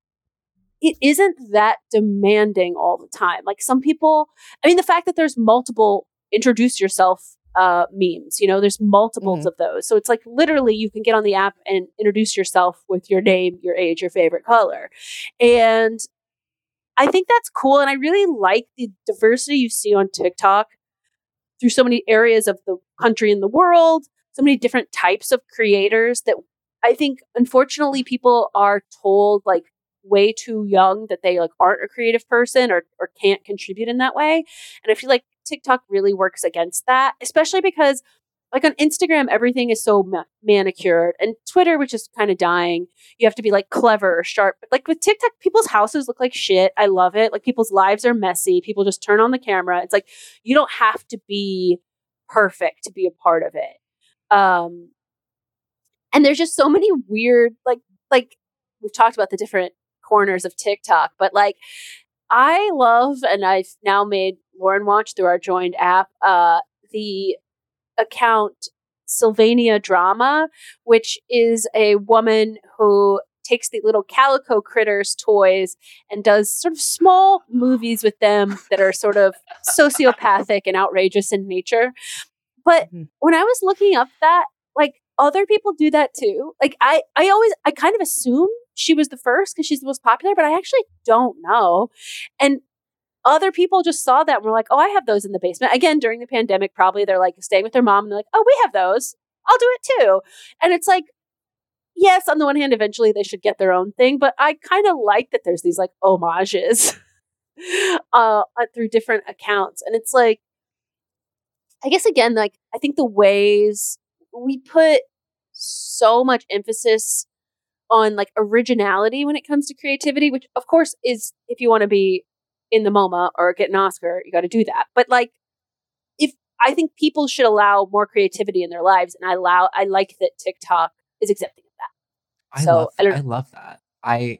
it isn't that demanding all the time. Like some people, I mean, the fact that there's multiple introduce yourself uh, memes, you know, there's multiples of those. So it's like literally you can get on the app and introduce yourself with your name, your age, your favorite color. And I think that's cool. And I really like the diversity you see on TikTok through so many areas of the country and the world, so many different types of creators that I think unfortunately people are told like way too young that they like aren't a creative person or or can't contribute in that way. And I feel like TikTok really works against that, especially because like on Instagram, everything is so ma- manicured, and Twitter, which is kind of dying, you have to be like clever or sharp. But like with TikTok, people's houses look like shit. I love it. Like people's lives are messy. People just turn on the camera. It's like you don't have to be perfect to be a part of it. Um, and there's just so many weird, like, like we've talked about the different corners of TikTok, but like I love, and I've now made Lauren watch through our joined app, uh, the account Sylvanian Drama, which is a woman who takes the little calico critters toys and does sort of small movies with them that are sort of sociopathic and outrageous in nature. But when I was looking up that, like other people do that too. Like I I always I kind of assume she was the first because she's the most popular, but I actually don't know. And other people just saw that and were like, oh, I have those in the basement. Again, during the pandemic, probably they're like staying with their mom and they're like, oh, we have those. I'll do it too. And it's like, yes, on the one hand, eventually they should get their own thing, but I kind of like that there's these like homages (laughs) uh, through different accounts. And it's like, I guess again, like, I think the ways we put so much emphasis on like originality when it comes to creativity, which of course is if you want to be in the MoMA or get an Oscar, you got to do that. But like, if I think people should allow more creativity in their lives, and I allow, I like that TikTok is accepting of that. I so love I don't I love that. I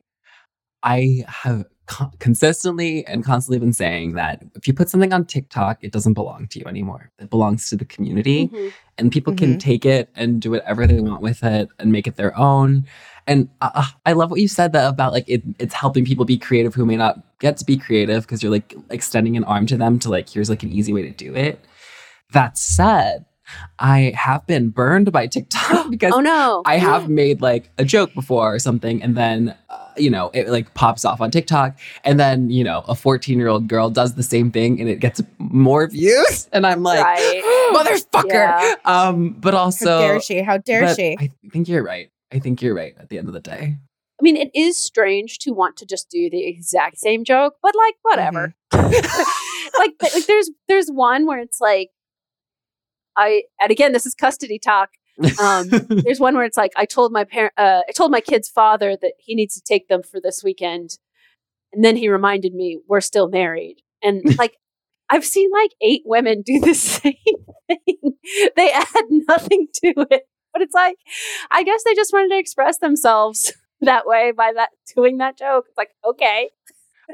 I have co- consistently and constantly been saying that if you put something on TikTok, it doesn't belong to you anymore. It belongs to the community, Mhm. and people can Mhm. take it and do whatever they want with it and make it their own. And uh, I love what you said that about like it, it's helping people be creative who may not get to be creative because you're like extending an arm to them to like here's like an easy way to do it. That said, I have been burned by TikTok (gasps) because oh no, I have made like a joke before or something, and then uh, you know it like pops off on TikTok, and then you know a 14 year old girl does the same thing, and it gets more views, and I'm like, Right. (gasps) motherfucker. Yeah. Um, but also, How dare she? How dare she? I think you're right. I think you're right. At the end of the day, I mean, it is strange to want to just do the exact same joke, but like whatever. (laughs) like, like there's there's one where it's like, I and again this is custody talk. Um, (laughs) there's one where it's like I told my parent, uh, I told my kid's father that he needs to take them for this weekend, and then he reminded me we're still married, and (laughs) like. I've seen like eight women do the same thing. they add nothing to it. But it's like, I guess they just wanted to express themselves (laughs) that way by that doing that joke. It's like, okay.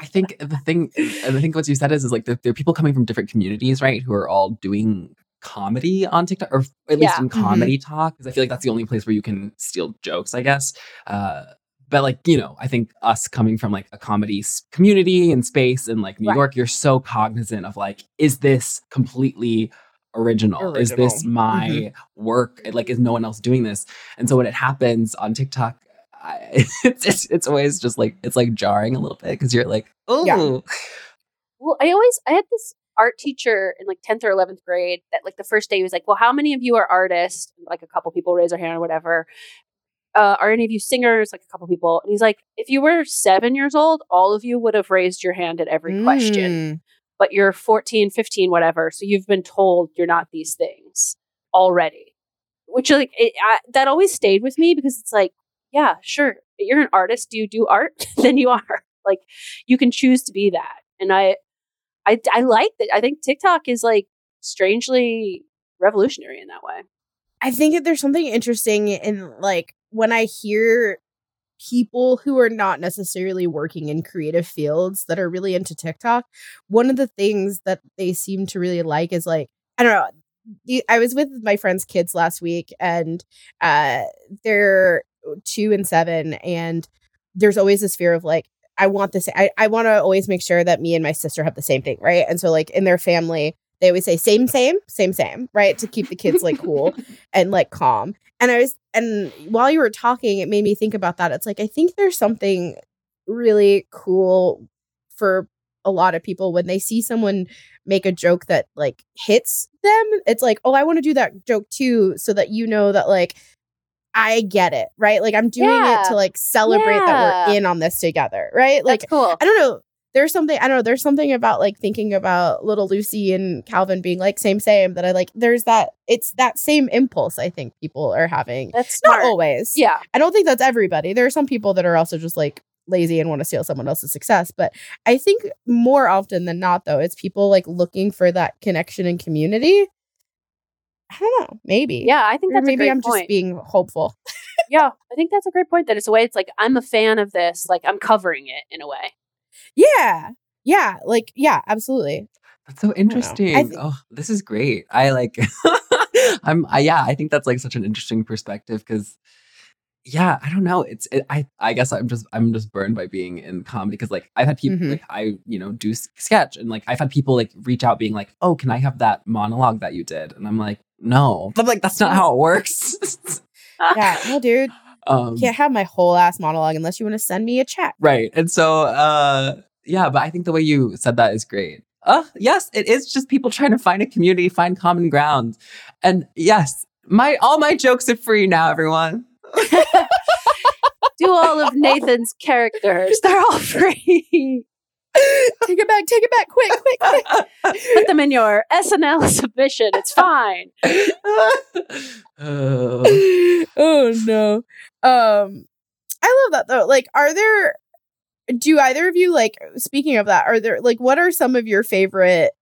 I think the thing, I think what you said is, is like there, there are people coming from different communities, right, who are all doing comedy on TikTok, or at least Yeah. in comedy talk, because I feel like that's the only place where you can steal jokes, I guess. Uh, but like you know, I think us coming from like a comedy community and space in like New Right. York, you're so cognizant of like, is this completely original? Is this Original. my work? Like, is no one else doing this? And so when it happens on TikTok. I, (laughs) it's, it's it's always just like it's like jarring a little bit because you're like oh Yeah. Well, I always I had this art teacher in like 10th or 11th grade that like the first day he was like, "Well, how many of you are artists?" Like a couple people raise their hand or whatever. Uh, are any of you singers? Like a couple people. And he's like, "If you were 7 years old, all of you would have raised your hand at every question. But you're 14, 15, whatever, so you've been told you're not these things already." Which like it, I, that always stayed with me because it's like, yeah, sure, you're an artist. Do you do art? (laughs) then you are. Like you can choose to be that. And I I I like that. I think TikTok is like strangely revolutionary in that way. I think that there's something interesting in like when I hear people who are not necessarily working in creative fields that are really into TikTok, one of the things that they seem to really like is like, I don't know. I was with my friend's kids last week and uh they're two and seven and there's always this fear of like I want this I, I want to always make sure that me and my sister have the same thing, right? And so like in their family, they always say same, same, same, same, right? To keep the kids like cool (laughs) and like calm. And I was and while you were talking, it made me think about that. It's like I think there's something really cool for a lot of people when they see someone make a joke that like hits them, it's like, oh, I want to do that joke too, so that you know that like I get it, right? Like I'm doing Yeah. it to like celebrate that we're in on this together, right? Like That's cool. I don't know. There's something I don't know. There's something about like thinking about little Lucy and Calvin being like same same that I like. There's that. It's that same impulse. I think people are having. That's Not always. Yeah. I don't think that's everybody. There are some people that are also just like lazy and want to steal someone else's success. But I think more often than not, though, it's people like looking for that connection and community. I don't know. Maybe. Yeah, I think Or that's a maybe I'm point. just being hopeful. yeah, I think that's a great point. That it's a way. It's like I'm a fan of this. Like I'm covering it in a way. Yeah. Yeah. Like, yeah, absolutely. That's so interesting. I thi- oh, this is great. I like. (laughs) I'm. I, yeah, I think that's like such an interesting perspective because. Yeah, I don't know. It's. It, I. I guess I'm just. I'm just burned by being in comedy because like I've had people Mhm. like I you know do sketch and like I've had people like reach out being like, oh, can I have that monologue that you did? And I'm like, no. I'm like, that's not how it works. (laughs) Yeah. No, dude. Um, Can't have my whole ass monologue unless you want to send me a chat. Right. And so uh yeah, but I think the way you said that is great. Uh yes, it is just people trying to find a community, find common ground. And yes, my all my jokes are free now, everyone. Do all of Nathan's characters. They're all (laughs) free. take it back. Take it back. Quick, quick, quick. (laughs) Put them in your SNL submission. It's fine. (laughs) Oh. oh no. Um I love that though. Like are there do either of you like speaking of that, are there like what are some of your favorite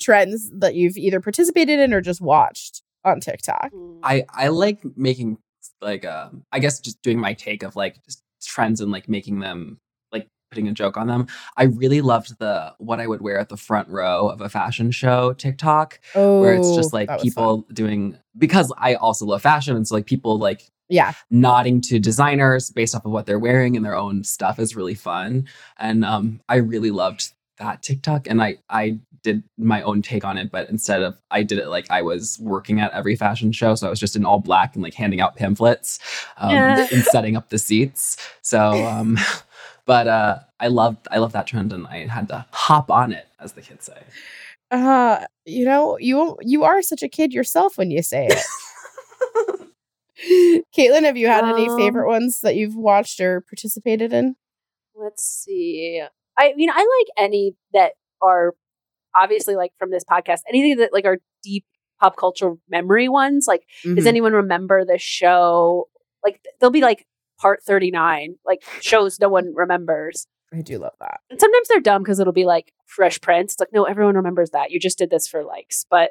trends that you've either participated in or just watched on TikTok? I I like making like um I guess just doing my take of like just trends and like making them like putting a joke on them. I really loved the what I would wear at the front row of a fashion show TikTok Oh, where it's just like that was people doing because I also love fashion and so like people like Yeah. nodding to designers based off of what they're wearing and their own stuff is really fun and um I really loved that TikTok and I I did my own take on it but instead of I did it like I was working at every fashion show so I was just in all black and like handing out pamphlets um, Yeah. (laughs) and setting up the seats so um (laughs) but uh I loved I love that trend and I had to hop on it as the kids say Uh, you know, you you are such a kid yourself when you say it. (laughs) (laughs) Caitlin, have you had any Um, favorite ones that you've watched or participated in? Let's see. I mean, I like any that are obviously like from this podcast. Anything that like are deep pop culture memory ones. Like, does Mhm. anyone remember the show? Like, th- they'll be like part thirty nine, like shows no one remembers. I do love that. And sometimes they're dumb because it'll be like Fresh Prince. It's like, no, everyone remembers that. You just did this for likes. But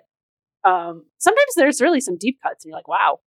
um, sometimes there's really some deep cuts, and you're like, wow.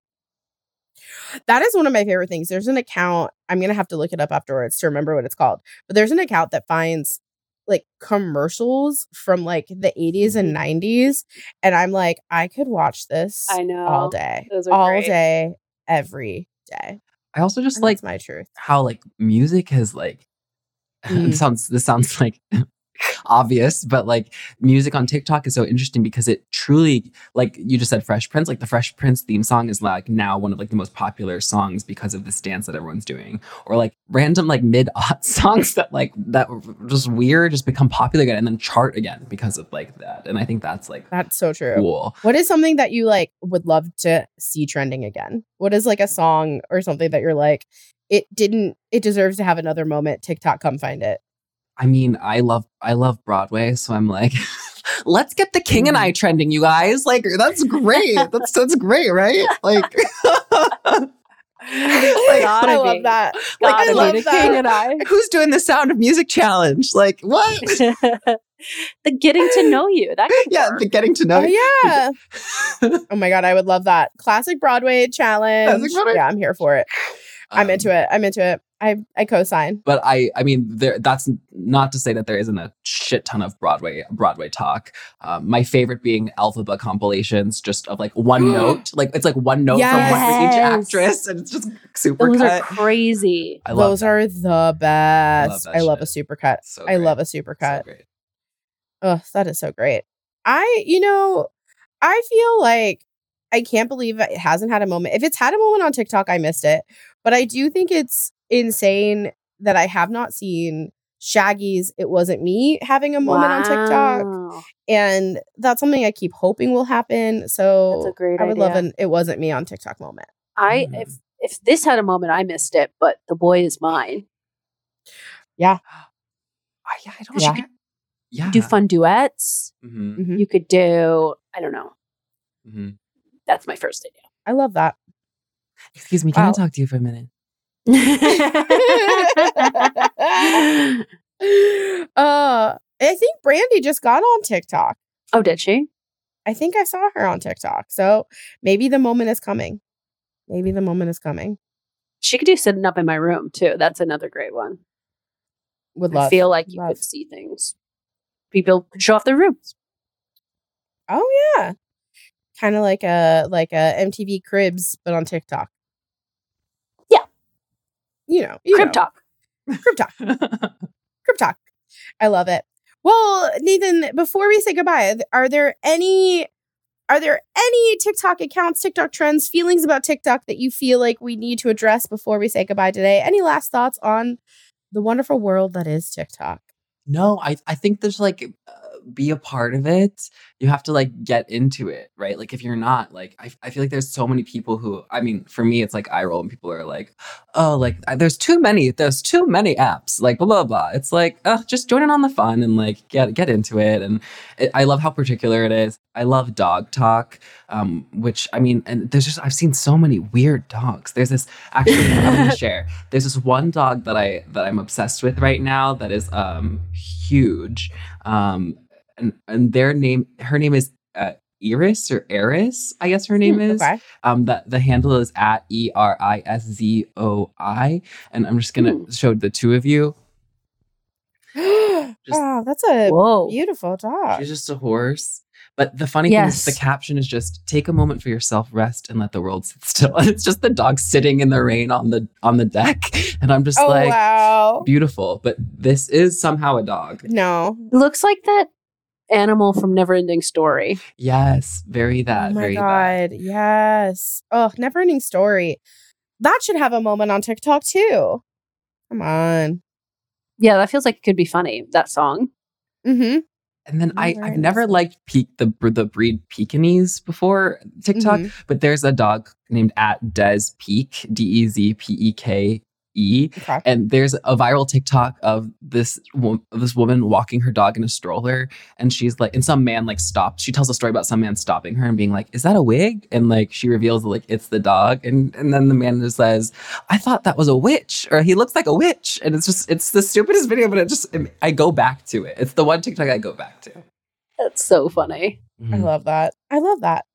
That is one of my favorite things. There's an account, I'm going to have to look it up afterwards to remember what it's called. But there's an account that finds like commercials from like the 80s and 90s and I'm like I could watch this I know. all day. Those are all great. day every day. I also just And like my truth. how like music has like (laughs) Mm. it sounds this sounds like (laughs) obvious but like music on TikTok is so interesting because it truly like you just said Fresh Prince like the Fresh Prince theme song is like now one of like the most popular songs because of this dance that everyone's doing or like random like mid (laughs) aught songs that like that just weird just become popular again and then chart again because of like that and I think that's like That's so true. cool What is something that you like would love to see trending again? What is like a song or something that you're like, it didn't, it deserves to have another moment. TikTok, come find it. I mean, I love I love Broadway, so I'm like, (laughs) let's get the King and I trending, you guys. Like, that's great. (laughs) That's that's great, right? Like, (laughs) (laughs) like, I love be. that. Like, I Gotta love be the that. king and I. who's doing the Sound of Music challenge? Like, what? the getting to know you. That could yeah, work. the getting to know. Oh yeah. oh my god, I would love that. Classic Broadway challenge. Classic Broadway? Yeah, I'm here for it. I'm Um, into it. I'm into it. I I co-sign. But I, I mean, there. That's not to say that there isn't a shit ton of Broadway Broadway talk. Um, my favorite being Elphaba compilations, just of like one (gasps) note, like it's like one note from one for each actress, and it's just super Those are crazy. I love Those that. are the best. I love a shit. supercut. So I love a So supercut. Oh, that is so great. I, you know, I feel like I can't believe it hasn't had a moment. If it's had a moment on TikTok, I missed it. But I do think it's insane that I have not seen Shaggy's It Wasn't Me having a moment on TikTok. And that's something I keep hoping will happen. So That's a great I would love idea. an It Wasn't Me on TikTok moment. I if if this had a moment, I missed it, but the boy is mine. Yeah. (gasps) Oh, yeah, I don't Yeah. know. Yeah. Do fun duets. Mhm, Mhm. You could do. I don't know. mhm. That's my first idea. I love that. Excuse me, can Wow. I talk to you for a minute? (laughs) uh, I think Brandy just got on TikTok. oh, did she? I think I saw her on TikTok. So maybe the moment is coming. Maybe the moment is coming. She could do sitting up in my room too. That's another great one. Would I feel like you love. could see things. People could show off their rooms. Oh yeah. Kind of like a like a MTV Cribs, but on TikTok. Yeah. You know, you Crib know. talk. Crib talk. (laughs) Crib talk. I love it. Well, Nathan, before we say goodbye, are there any are there any TikTok accounts, TikTok trends, feelings about TikTok that you feel like we need to address before we say goodbye today? Any last thoughts on the wonderful world that is TikTok? No, I I think there's like uh, be a part of it. You have to like get into it, right? Like if you're not, like I I feel like there's so many people who I mean, for me it's like I roll and people are like, "Oh, like there's too many, there's too many apps." Like blah blah blah. It's like, "Uh, just join in on the fun and like get get into it." And it, I love how particular it is. I love dog talk, um, which I mean, and there's just I've seen so many weird dogs. There's this actually I'm gonna (laughs) share. There's this one dog that I that I'm obsessed with right now that is um huge. Um, and and their name, her name is uh, Iris or Eris, I guess her name Hmm, is. okay. Um, that the handle is at E R I S Z O I, and I'm just gonna Hmm. show the two of you. (gasps) wow, that's a Whoa. beautiful dog. She's just a horse. But the funny thing is, the caption is just take a moment for yourself, rest, and let the world sit still. And (laughs) it's just the dog sitting in the rain on the on the deck, (laughs) and I'm just oh like, wow. beautiful. But this is somehow a dog. No. It looks like that animal from Neverending Story. Yes, very that, oh my very that. god. Yes. Oh, never ending story. That should have a moment on TikTok too. Come on. Yeah, that feels like it could be funny. That song. Mm-hmm. And then I, I've never liked pe- the the breed Pekingese before TikTok, Mhm. but there's a dog named at Des Peak, D E Z P E K E, Okay. and there's a viral TikTok of this wo- this woman walking her dog in a stroller, and she's like, and some man like stopped. She tells a story about some man stopping her and being like, "Is that a wig?" And like she reveals like it's the dog, and and then the man just says, "I thought that was a witch, or he looks like a witch," and it's just it's the stupidest video, but it just I go back to it. It's the one TikTok I go back to. That's so funny. I mm-hmm. love that. I love that.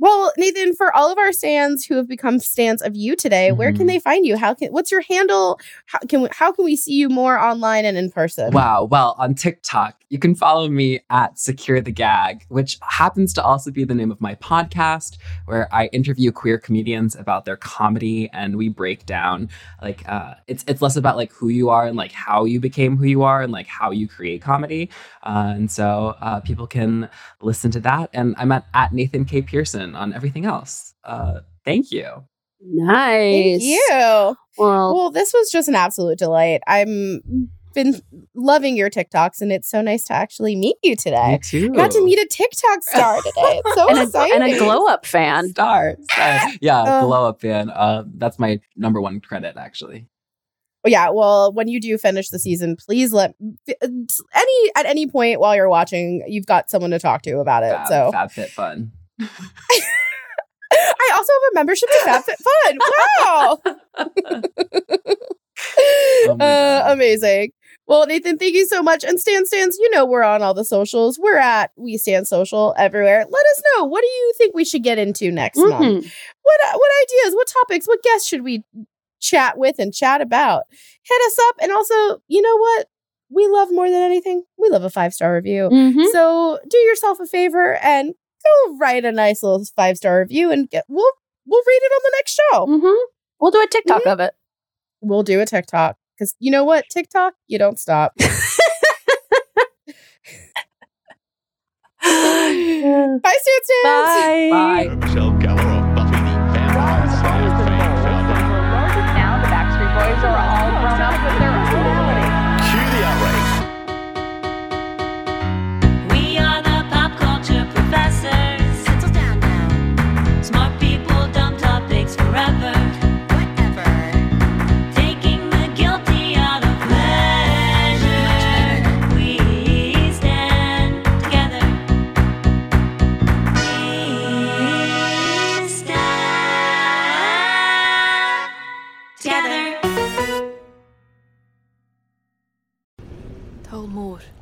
Well, Nathan, for all of our stands who have become stands of you today, where can Mhm. they find you? How can what's your handle? How can we, how can we see you more online and in person? Wow. Well, on TikTok, you can follow me at Secure the Gag, which happens to also be the name of my podcast, where I interview queer comedians about their comedy and we break down like uh, it's it's less about like who you are and like how you became who you are and like how you create comedy. Uh, and so uh, people can listen to that. And I'm at, at Nathan K. Pearson on everything else. Uh, thank you. Nice. Thank you. Well, Well, this was just an absolute delight. I'm been loving your TikToks, and it's so nice to actually meet you today. Me too. I got to meet a TikTok star (laughs) today. It's so and, a, exciting. and a glow up fan. Star, star. Yeah, Oh. glow up fan. Uh, that's my number one credit, actually. Oh, yeah, well, when you do finish the season, please let any at any point while you're watching, you've got someone to talk to about it. Fab, so Fab Fit Fun. (laughs) I also have a membership to FabFitFun. Wow. (laughs) (laughs) Oh uh, amazing. Well, Nathan, thank you so much. And Stan Stands, you know we're on all the socials. We're at We Stand Social everywhere. Let us know. What do you think we should get into next month? Mhm. What uh, what ideas, what topics, what guests should we chat with and chat about? Hit us up. And also, you know what? We love more than anything. We love a five star review. Mhm. So do yourself a favor and go write a nice little five star review and get we'll we'll read it on the next show. Mhm. We'll do a TikTok Mm-hmm. of it. We'll do a TikTok. Because you know what? TikTok, you don't stop. (laughs) Bye, Stan Stans. Bye. Bye. Michelle Gellar of Buffy the Vampire Slayer fame. Now the Backstreet Boys are all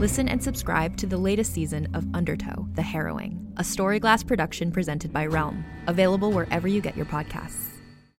Listen and subscribe to the latest season of Undertow, The Harrowing, a Storyglass production presented by Realm, available wherever you get your podcasts.